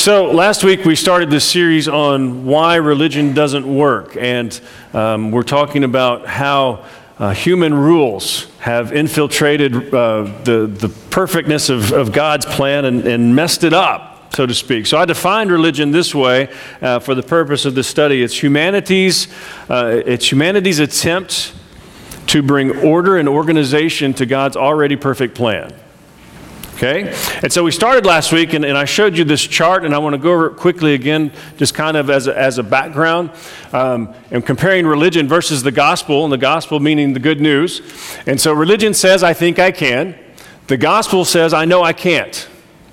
So, last week we started this series on why religion doesn't work, and um, we're talking about how uh, human rules have infiltrated uh, the, the perfectness of, of God's plan and, and messed it up so to speak. So I defined religion this way uh, for the purpose of this study. It's humanity's, uh, it's humanity's attempt to bring order and organization to God's already perfect plan. Okay? And so we started last week, and, and, I showed you this chart, and I want to go over it quickly again, just kind of as a, as a background. Um, and comparing religion versus the gospel, and the gospel meaning the good news. And so religion says, I think I can. The gospel says, I know I can't.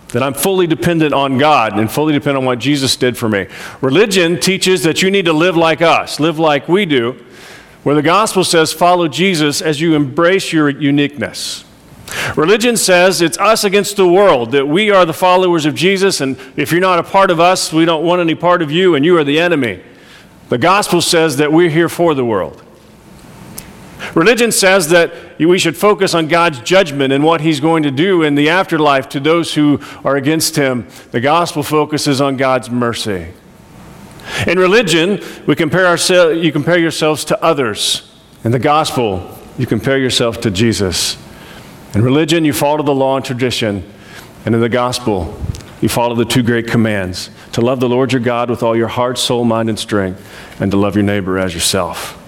That I'm fully dependent on God and fully dependent on what Jesus did for me. Religion teaches that you need to live like us, live like we do, where the gospel says, follow Jesus as you embrace your uniqueness. Religion says it's us against the world, that we are the followers of Jesus, and if you're not a part of us, we don't want any part of you, and you are the enemy. The gospel says that we're here for the world. Religion says that we should focus on God's judgment and what He's going to do in the afterlife to those who are against Him. The gospel focuses on God's mercy. In religion, we compare ourselves, you compare yourselves to others. In the gospel, you compare yourself to Jesus. In religion, you follow the law and tradition. And in the gospel, you follow the two great commands to love the Lord your God with all your heart, soul, mind, and strength, and to love your neighbor as yourself.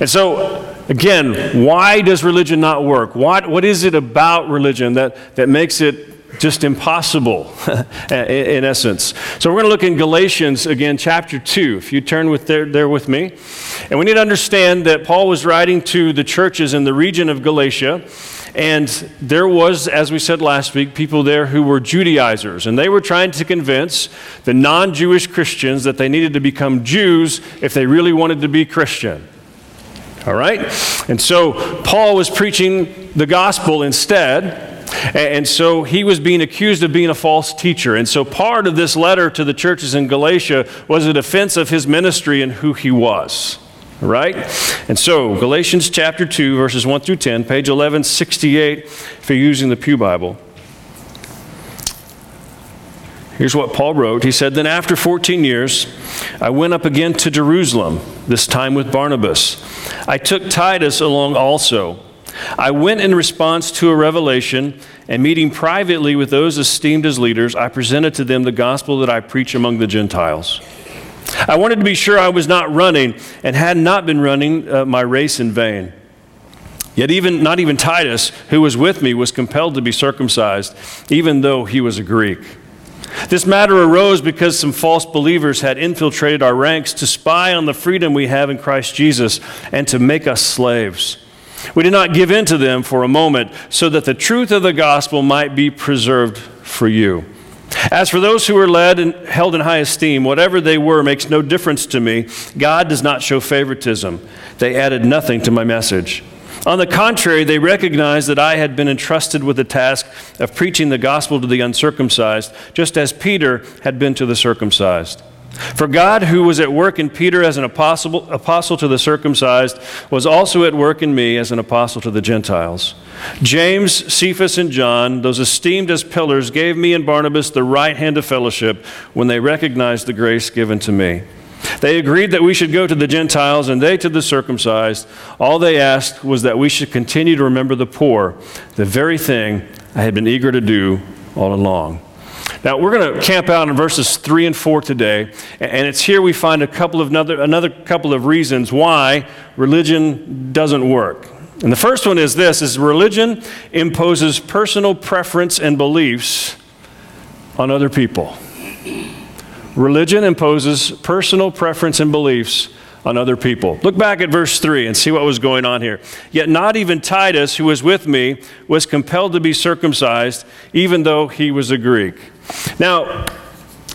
And so, again, why does religion not work? What, what is it about religion that, that makes it just impossible in essence. So we're going to look in Galatians again, chapter 2. If you turn with there, there with me. And we need to understand that Paul was writing to the churches in the region of Galatia. And there was, as we said last week, people there who were Judaizers, and they were trying to convince the non Jewish Christians that they needed to become Jews if they really wanted to be Christian. All right? And so Paul was preaching the gospel instead. And so he was being accused of being a false teacher. And so part of this letter to the churches in Galatia was a defense of his ministry and who he was right? And so, Galatians chapter 2, verses 1 through 10, page 1168, if you're using the Pew Bible. Here's what Paul wrote. He said, Then after 14 years, I went up again to Jerusalem, this time with Barnabas. I took Titus along also. I went in response to a revelation, and meeting privately with those esteemed as leaders, I presented to them the gospel that I preach among the Gentiles. I wanted to be sure I was not running and had not been running uh, my race in vain. Yet even not even Titus, who was with me, was compelled to be circumcised, even though he was a Greek. This matter arose because some false believers had infiltrated our ranks to spy on the freedom we have in Christ Jesus and to make us slaves. We did not give in to them for a moment so that the truth of the gospel might be preserved for you. As for those who were led and held in high esteem, whatever they were makes no difference to me. God does not show favoritism. They added nothing to my message. On the contrary, they recognized that I had been entrusted with the task of preaching the gospel to the uncircumcised, just as Peter had been to the circumcised. For God, who was at work in Peter as an apostle, apostle to the circumcised, was also at work in me as an apostle to the Gentiles. James, Cephas, and John, those esteemed as pillars, gave me and Barnabas the right hand of fellowship when they recognized the grace given to me. They agreed that we should go to the Gentiles and they to the circumcised. All they asked was that we should continue to remember the poor, the very thing I had been eager to do all along. Now, we're going to camp out in verses 3 and 4 today, and it's here we find a couple of another, another couple of reasons why religion doesn't work. And the first one is this is religion imposes personal preference and beliefs on other people. Religion imposes personal preference and beliefs on other people. Look back at verse 3 and see what was going on here. Yet not even Titus, who was with me, was compelled to be circumcised, even though he was a Greek. Now,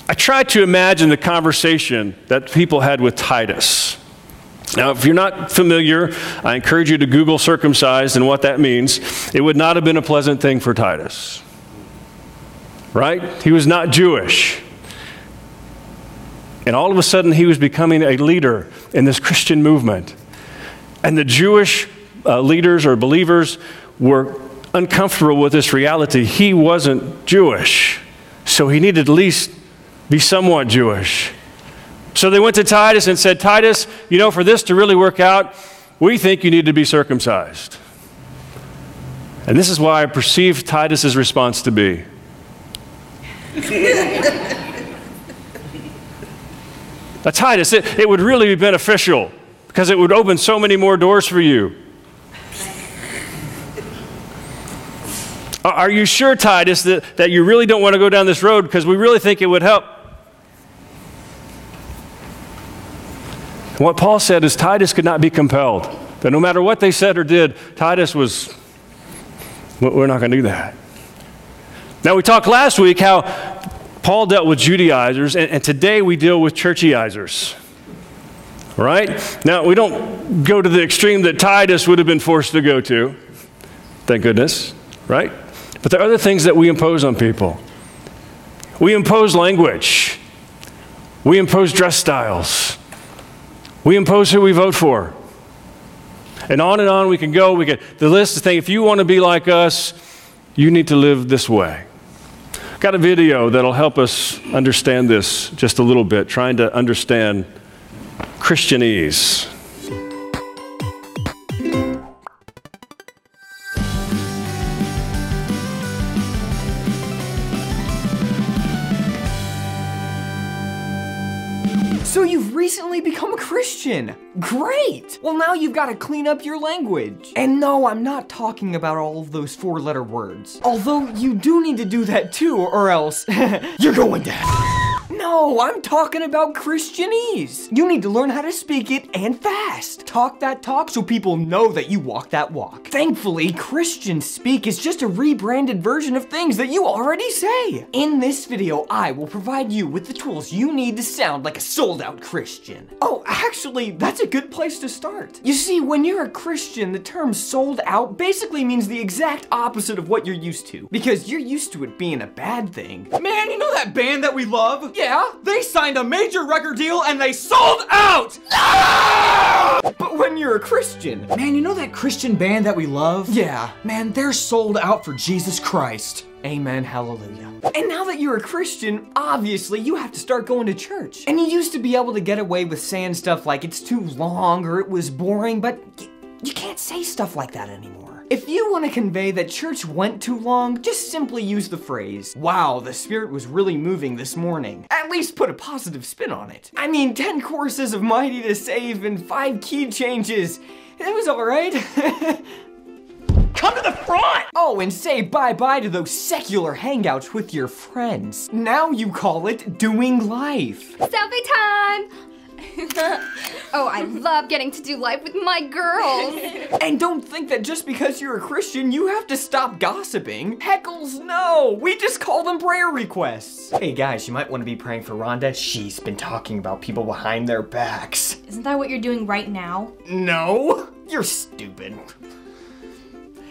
I tried to imagine the conversation that people had with Titus. Now, if you're not familiar, I encourage you to Google circumcised and what that means. It would not have been a pleasant thing for Titus. Right? He was not Jewish. And all of a sudden, he was becoming a leader in this Christian movement. And the Jewish uh, leaders or believers were uncomfortable with this reality. He wasn't Jewish, so he needed at least be somewhat Jewish. So they went to Titus and said, Titus, you know, for this to really work out, we think you need to be circumcised. And this is why I perceive Titus's response to be. now, Titus, it, it would really be beneficial because it would open so many more doors for you. Are you sure, Titus, that, that you really don't want to go down this road because we really think it would help? what Paul said is Titus could not be compelled. That no matter what they said or did, Titus was, we're not going to do that. Now, we talked last week how Paul dealt with Judaizers, and, and today we deal with churchyizers. Right? Now, we don't go to the extreme that Titus would have been forced to go to. Thank goodness. Right? But there are other things that we impose on people. We impose language, we impose dress styles, we impose who we vote for. And on and on we can go. We can, the list is saying if you want to be like us, you need to live this way. Got a video that'll help us understand this just a little bit, trying to understand Christianese. Christian. Great! Well, now you've got to clean up your language. And no, I'm not talking about all of those four letter words. Although you do need to do that too, or else you're going to no, I'm talking about Christianese. You need to learn how to speak it and fast. Talk that talk so people know that you walk that walk. Thankfully, Christian speak is just a rebranded version of things that you already say. In this video, I will provide you with the tools you need to sound like a sold out Christian. Oh, actually, that's a good place to start. You see, when you're a Christian, the term sold out basically means the exact opposite of what you're used to. Because you're used to it being a bad thing. Man, you know that band that we love? Yeah, they signed a major record deal and they sold out! But when you're a Christian. Man, you know that Christian band that we love? Yeah. Man, they're sold out for Jesus Christ. Amen, hallelujah. And now that you're a Christian, obviously you have to start going to church. And you used to be able to get away with saying stuff like it's too long or it was boring, but you can't say stuff like that anymore. If you want to convey that church went too long, just simply use the phrase, wow, the spirit was really moving this morning. At least put a positive spin on it. I mean, 10 courses of Mighty to Save and 5 key changes. It was alright. Come to the front! Oh, and say bye-bye to those secular hangouts with your friends. Now you call it doing life. Selfie time! oh, I love getting to do life with my girls. and don't think that just because you're a Christian, you have to stop gossiping. Heckles, no. We just call them prayer requests. Hey guys, you might want to be praying for Rhonda. She's been talking about people behind their backs. Isn't that what you're doing right now? No. You're stupid.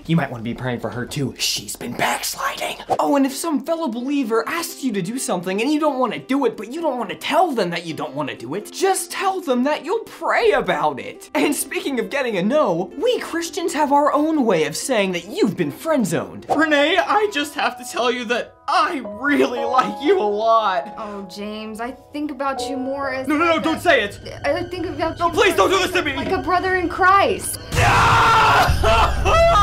You might want to be praying for her too. She's been backsliding. Oh, and if some fellow believer asks you to do something and you don't want to do it, but you don't want to tell them that you don't want to do it, just tell them that you'll pray about it. And speaking of getting a no, we Christians have our own way of saying that you've been friend zoned. Renee, I just have to tell you that I really like you a lot. Oh, James, I think about you more as. No, no, no, don't say it. I think about you. No, please don't do this to me. Like a brother in Christ.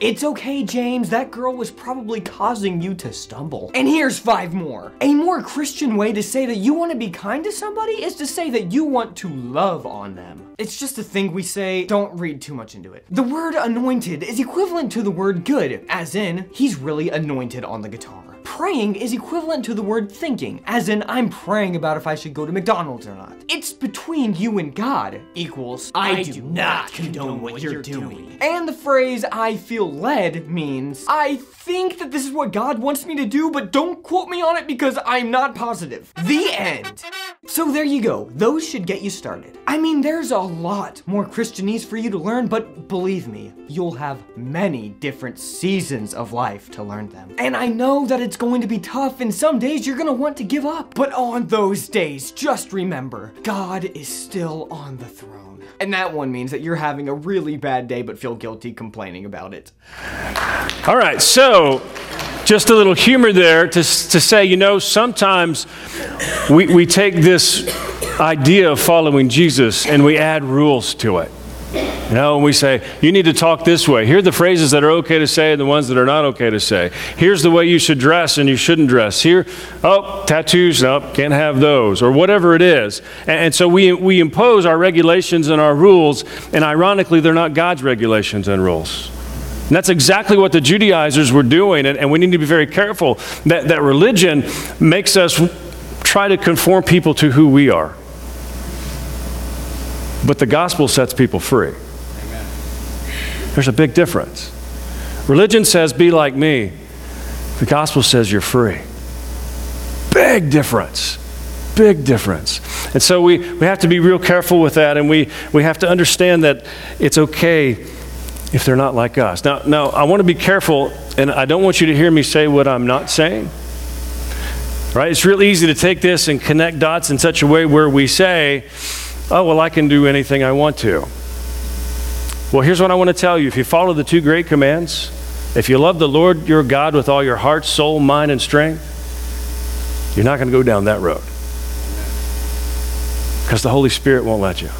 It's okay, James. That girl was probably causing you to stumble. And here's five more. A more Christian way to say that you want to be kind to somebody is to say that you want to love on them. It's just a thing we say, don't read too much into it. The word anointed is equivalent to the word good, as in, he's really anointed on the guitar. Praying is equivalent to the word thinking, as in I'm praying about if I should go to McDonald's or not. It's between you and God equals I, I do not condone what you're doing. And the phrase I feel led means I think that this is what God wants me to do, but don't quote me on it because I'm not positive. The end. So there you go. Those should get you started. I mean, there's a lot more Christianese for you to learn, but believe me, you'll have many different seasons of life to learn them. And I know that it's going to be tough and some days you're gonna want to give up. But on those days, just remember, God is still on the throne. And that one means that you're having a really bad day but feel guilty complaining about it. All right, so just a little humor there to, to say, you know, sometimes we, we take this idea of following Jesus and we add rules to it. You know, and we say, you need to talk this way. Here are the phrases that are okay to say and the ones that are not okay to say. Here's the way you should dress and you shouldn't dress. Here, oh, tattoos, nope, can't have those, or whatever it is. And, and so we, we impose our regulations and our rules, and ironically, they're not God's regulations and rules. And that's exactly what the Judaizers were doing, and, and we need to be very careful that, that religion makes us try to conform people to who we are. But the gospel sets people free. Amen. There's a big difference. Religion says, be like me. The gospel says you're free. Big difference. Big difference. And so we, we have to be real careful with that, and we, we have to understand that it's okay if they're not like us. Now, now, I want to be careful, and I don't want you to hear me say what I'm not saying. Right? It's real easy to take this and connect dots in such a way where we say, oh, well, I can do anything I want to. Well, here's what I want to tell you. If you follow the two great commands, if you love the Lord your God with all your heart, soul, mind, and strength, you're not going to go down that road. Because the Holy Spirit won't let you.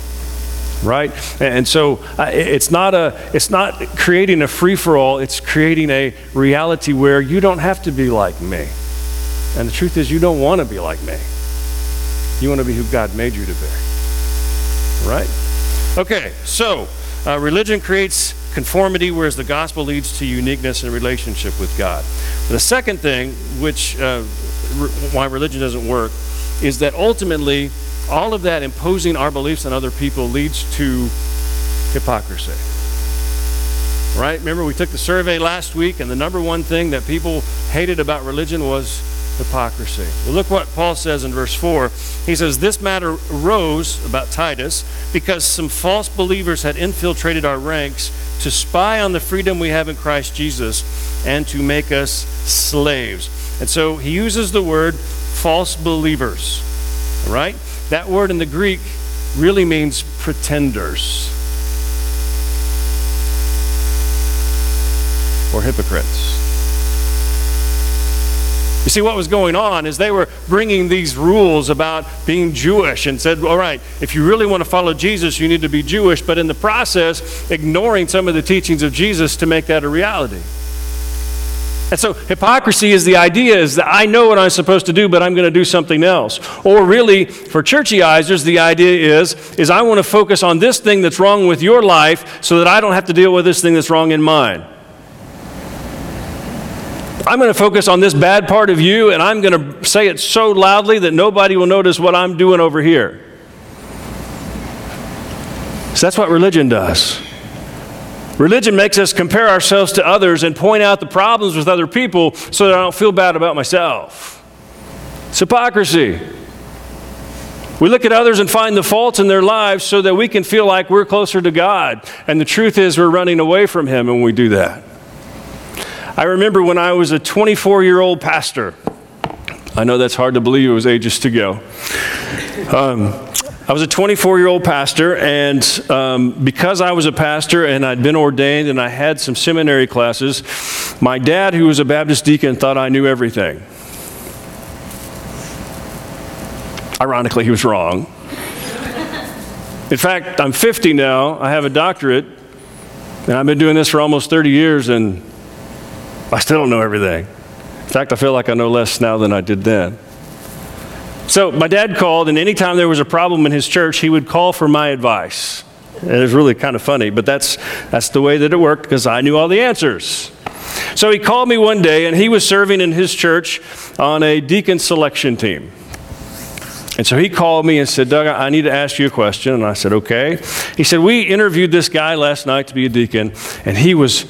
Right? And so uh, it's not a it's not creating a free for all, it's creating a reality where you don't have to be like me. And the truth is you don't want to be like me. You want to be who God made you to be. Right? Okay, so uh, religion creates conformity, whereas the gospel leads to uniqueness and relationship with God. The second thing, which uh, re- why religion doesn't work, is that ultimately all of that imposing our beliefs on other people leads to hypocrisy. Right? Remember, we took the survey last week, and the number one thing that people hated about religion was hypocrisy. Well, look what Paul says in verse 4. He says, This matter arose about Titus because some false believers had infiltrated our ranks to spy on the freedom we have in Christ Jesus and to make us slaves. And so he uses the word false believers. All right? That word in the Greek really means pretenders or hypocrites. You see, what was going on is they were bringing these rules about being Jewish and said, all right, if you really want to follow Jesus, you need to be Jewish, but in the process, ignoring some of the teachings of Jesus to make that a reality. And so hypocrisy is the idea is that I know what I'm supposed to do, but I'm going to do something else. Or really, for churchyizers, the idea is, is I want to focus on this thing that's wrong with your life so that I don't have to deal with this thing that's wrong in mine. I'm going to focus on this bad part of you, and I'm going to say it so loudly that nobody will notice what I'm doing over here. So that's what religion does. Religion makes us compare ourselves to others and point out the problems with other people so that I don't feel bad about myself. It's hypocrisy. We look at others and find the faults in their lives so that we can feel like we're closer to God. And the truth is, we're running away from Him when we do that. I remember when I was a 24 year old pastor. I know that's hard to believe, it was ages to go. Um, I was a 24 year old pastor, and um, because I was a pastor and I'd been ordained and I had some seminary classes, my dad, who was a Baptist deacon, thought I knew everything. Ironically, he was wrong. In fact, I'm 50 now, I have a doctorate, and I've been doing this for almost 30 years, and I still don't know everything. In fact, I feel like I know less now than I did then. So my dad called, and anytime there was a problem in his church, he would call for my advice. And it was really kind of funny, but that's, that's the way that it worked because I knew all the answers. So he called me one day, and he was serving in his church on a deacon selection team. And so he called me and said, Doug, I need to ask you a question. And I said, okay. He said, We interviewed this guy last night to be a deacon, and he was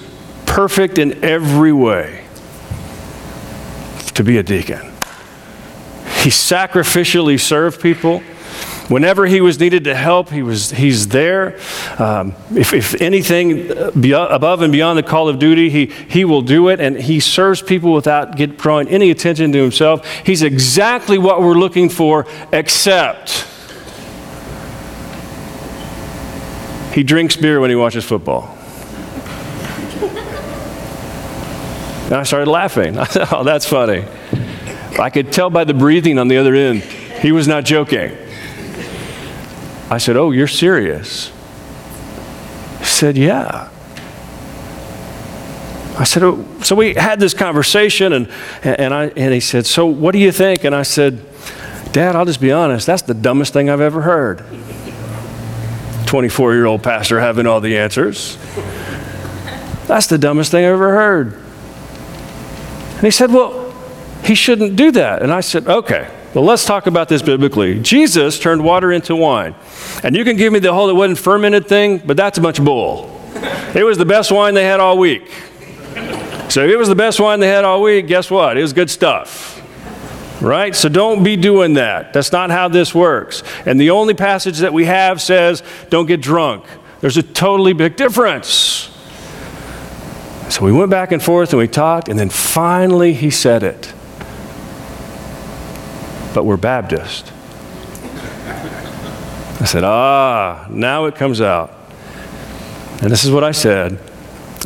perfect in every way to be a deacon. He sacrificially served people. Whenever he was needed to help, he was, he's there. Um, if, if anything above and beyond the call of duty, he, he will do it, and he serves people without get, drawing any attention to himself. He's exactly what we're looking for, except He drinks beer when he watches football. And I started laughing. Oh, that's funny. I could tell by the breathing on the other end, he was not joking. I said, Oh, you're serious? He said, Yeah. I said, oh. So we had this conversation, and, and, I, and he said, So what do you think? And I said, Dad, I'll just be honest, that's the dumbest thing I've ever heard. 24 year old pastor having all the answers. That's the dumbest thing I've ever heard. And he said, Well, he shouldn't do that. And I said, Okay, well, let's talk about this biblically. Jesus turned water into wine. And you can give me the whole, it wasn't fermented thing, but that's a bunch of bull. It was the best wine they had all week. So if it was the best wine they had all week, guess what? It was good stuff. Right? So don't be doing that. That's not how this works. And the only passage that we have says, don't get drunk. There's a totally big difference. So we went back and forth and we talked, and then finally he said it. But we're Baptist. I said, ah, now it comes out. And this is what I said,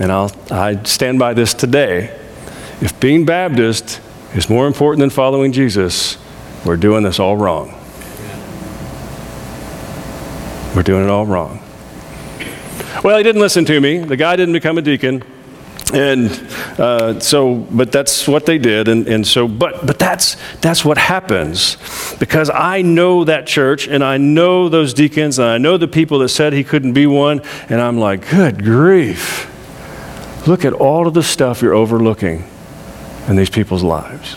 and I'll, I stand by this today. If being Baptist is more important than following Jesus, we're doing this all wrong. We're doing it all wrong. Well, he didn't listen to me. The guy didn't become a deacon. And uh, so, but that's what they did. And, and so, but, but that's, that's what happens because I know that church and I know those deacons and I know the people that said he couldn't be one. And I'm like, good grief. Look at all of the stuff you're overlooking in these people's lives.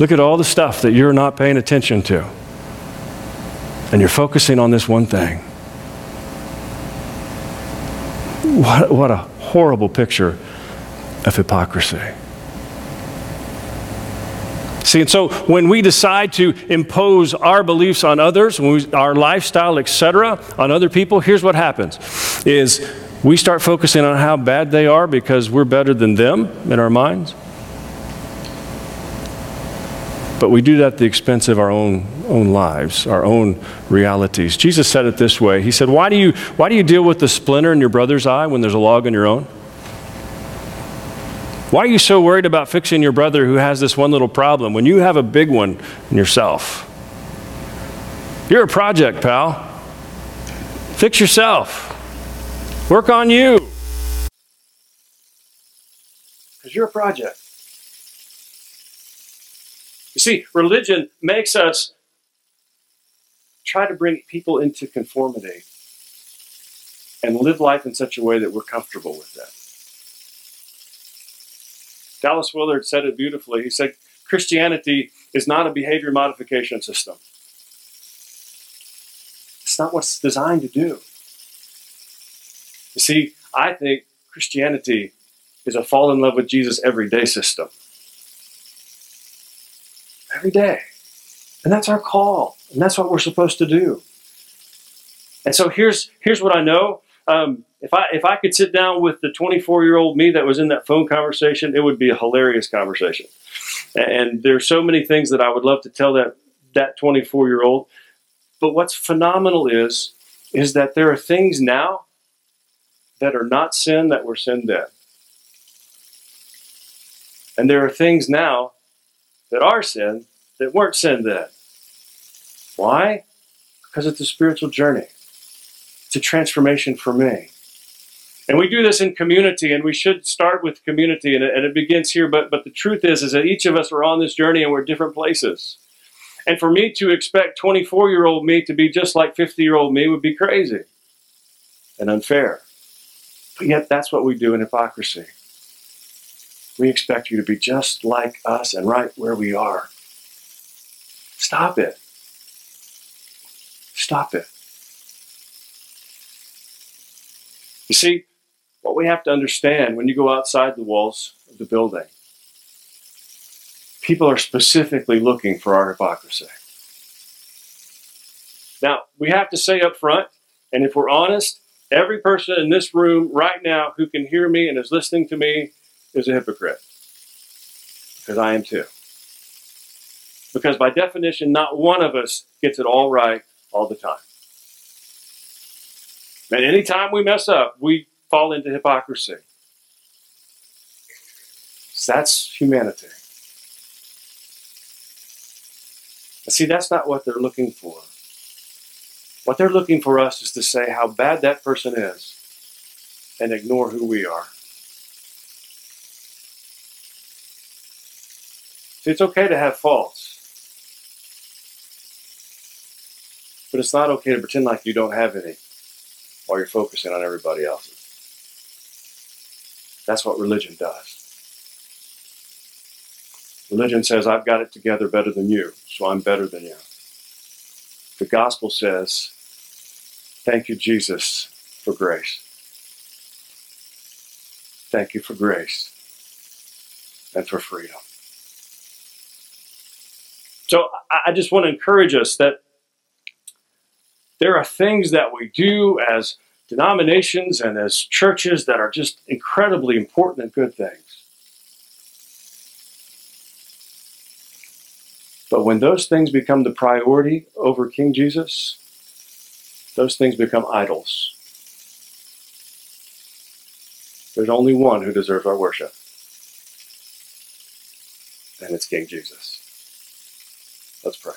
Look at all the stuff that you're not paying attention to. And you're focusing on this one thing. What, what a horrible picture of hypocrisy. See, and so when we decide to impose our beliefs on others, we, our lifestyle, etc., on other people, here's what happens: is we start focusing on how bad they are because we're better than them in our minds. But we do that at the expense of our own, own lives, our own realities. Jesus said it this way He said, why do, you, why do you deal with the splinter in your brother's eye when there's a log in your own? Why are you so worried about fixing your brother who has this one little problem when you have a big one in yourself? You're a project, pal. Fix yourself. Work on you. Because you're a project. You see, religion makes us try to bring people into conformity and live life in such a way that we're comfortable with that. Dallas Willard said it beautifully. He said, Christianity is not a behavior modification system. It's not what it's designed to do. You see, I think Christianity is a fall in love with Jesus every day system. Every day. And that's our call. And that's what we're supposed to do. And so here's, here's what I know. Um, if I if I could sit down with the 24 year old me that was in that phone conversation, it would be a hilarious conversation. And there's so many things that I would love to tell that that 24 year old. But what's phenomenal is is that there are things now that are not sin that were sin then. And there are things now that are sin that weren't sin then. Why? Because it's a spiritual journey. It's a transformation for me. And we do this in community, and we should start with community, and it, and it begins here. But, but the truth is, is that each of us are on this journey, and we're different places. And for me to expect 24 year old me to be just like 50 year old me would be crazy and unfair. But yet, that's what we do in hypocrisy. We expect you to be just like us and right where we are. Stop it. Stop it. You see, what we have to understand when you go outside the walls of the building, people are specifically looking for our hypocrisy. Now, we have to say up front, and if we're honest, every person in this room right now who can hear me and is listening to me is a hypocrite. Because I am too. Because by definition, not one of us gets it all right all the time. And anytime we mess up, we fall into hypocrisy. That's humanity. see, that's not what they're looking for. What they're looking for us is to say how bad that person is and ignore who we are. It's okay to have faults. But it's not okay to pretend like you don't have any while you're focusing on everybody else's. That's what religion does. Religion says, I've got it together better than you, so I'm better than you. The gospel says, Thank you, Jesus, for grace. Thank you for grace and for freedom. So I just want to encourage us that there are things that we do as denominations and as churches that are just incredibly important and good things. But when those things become the priority over King Jesus, those things become idols. There's only one who deserves our worship, and it's King Jesus. Let's pray.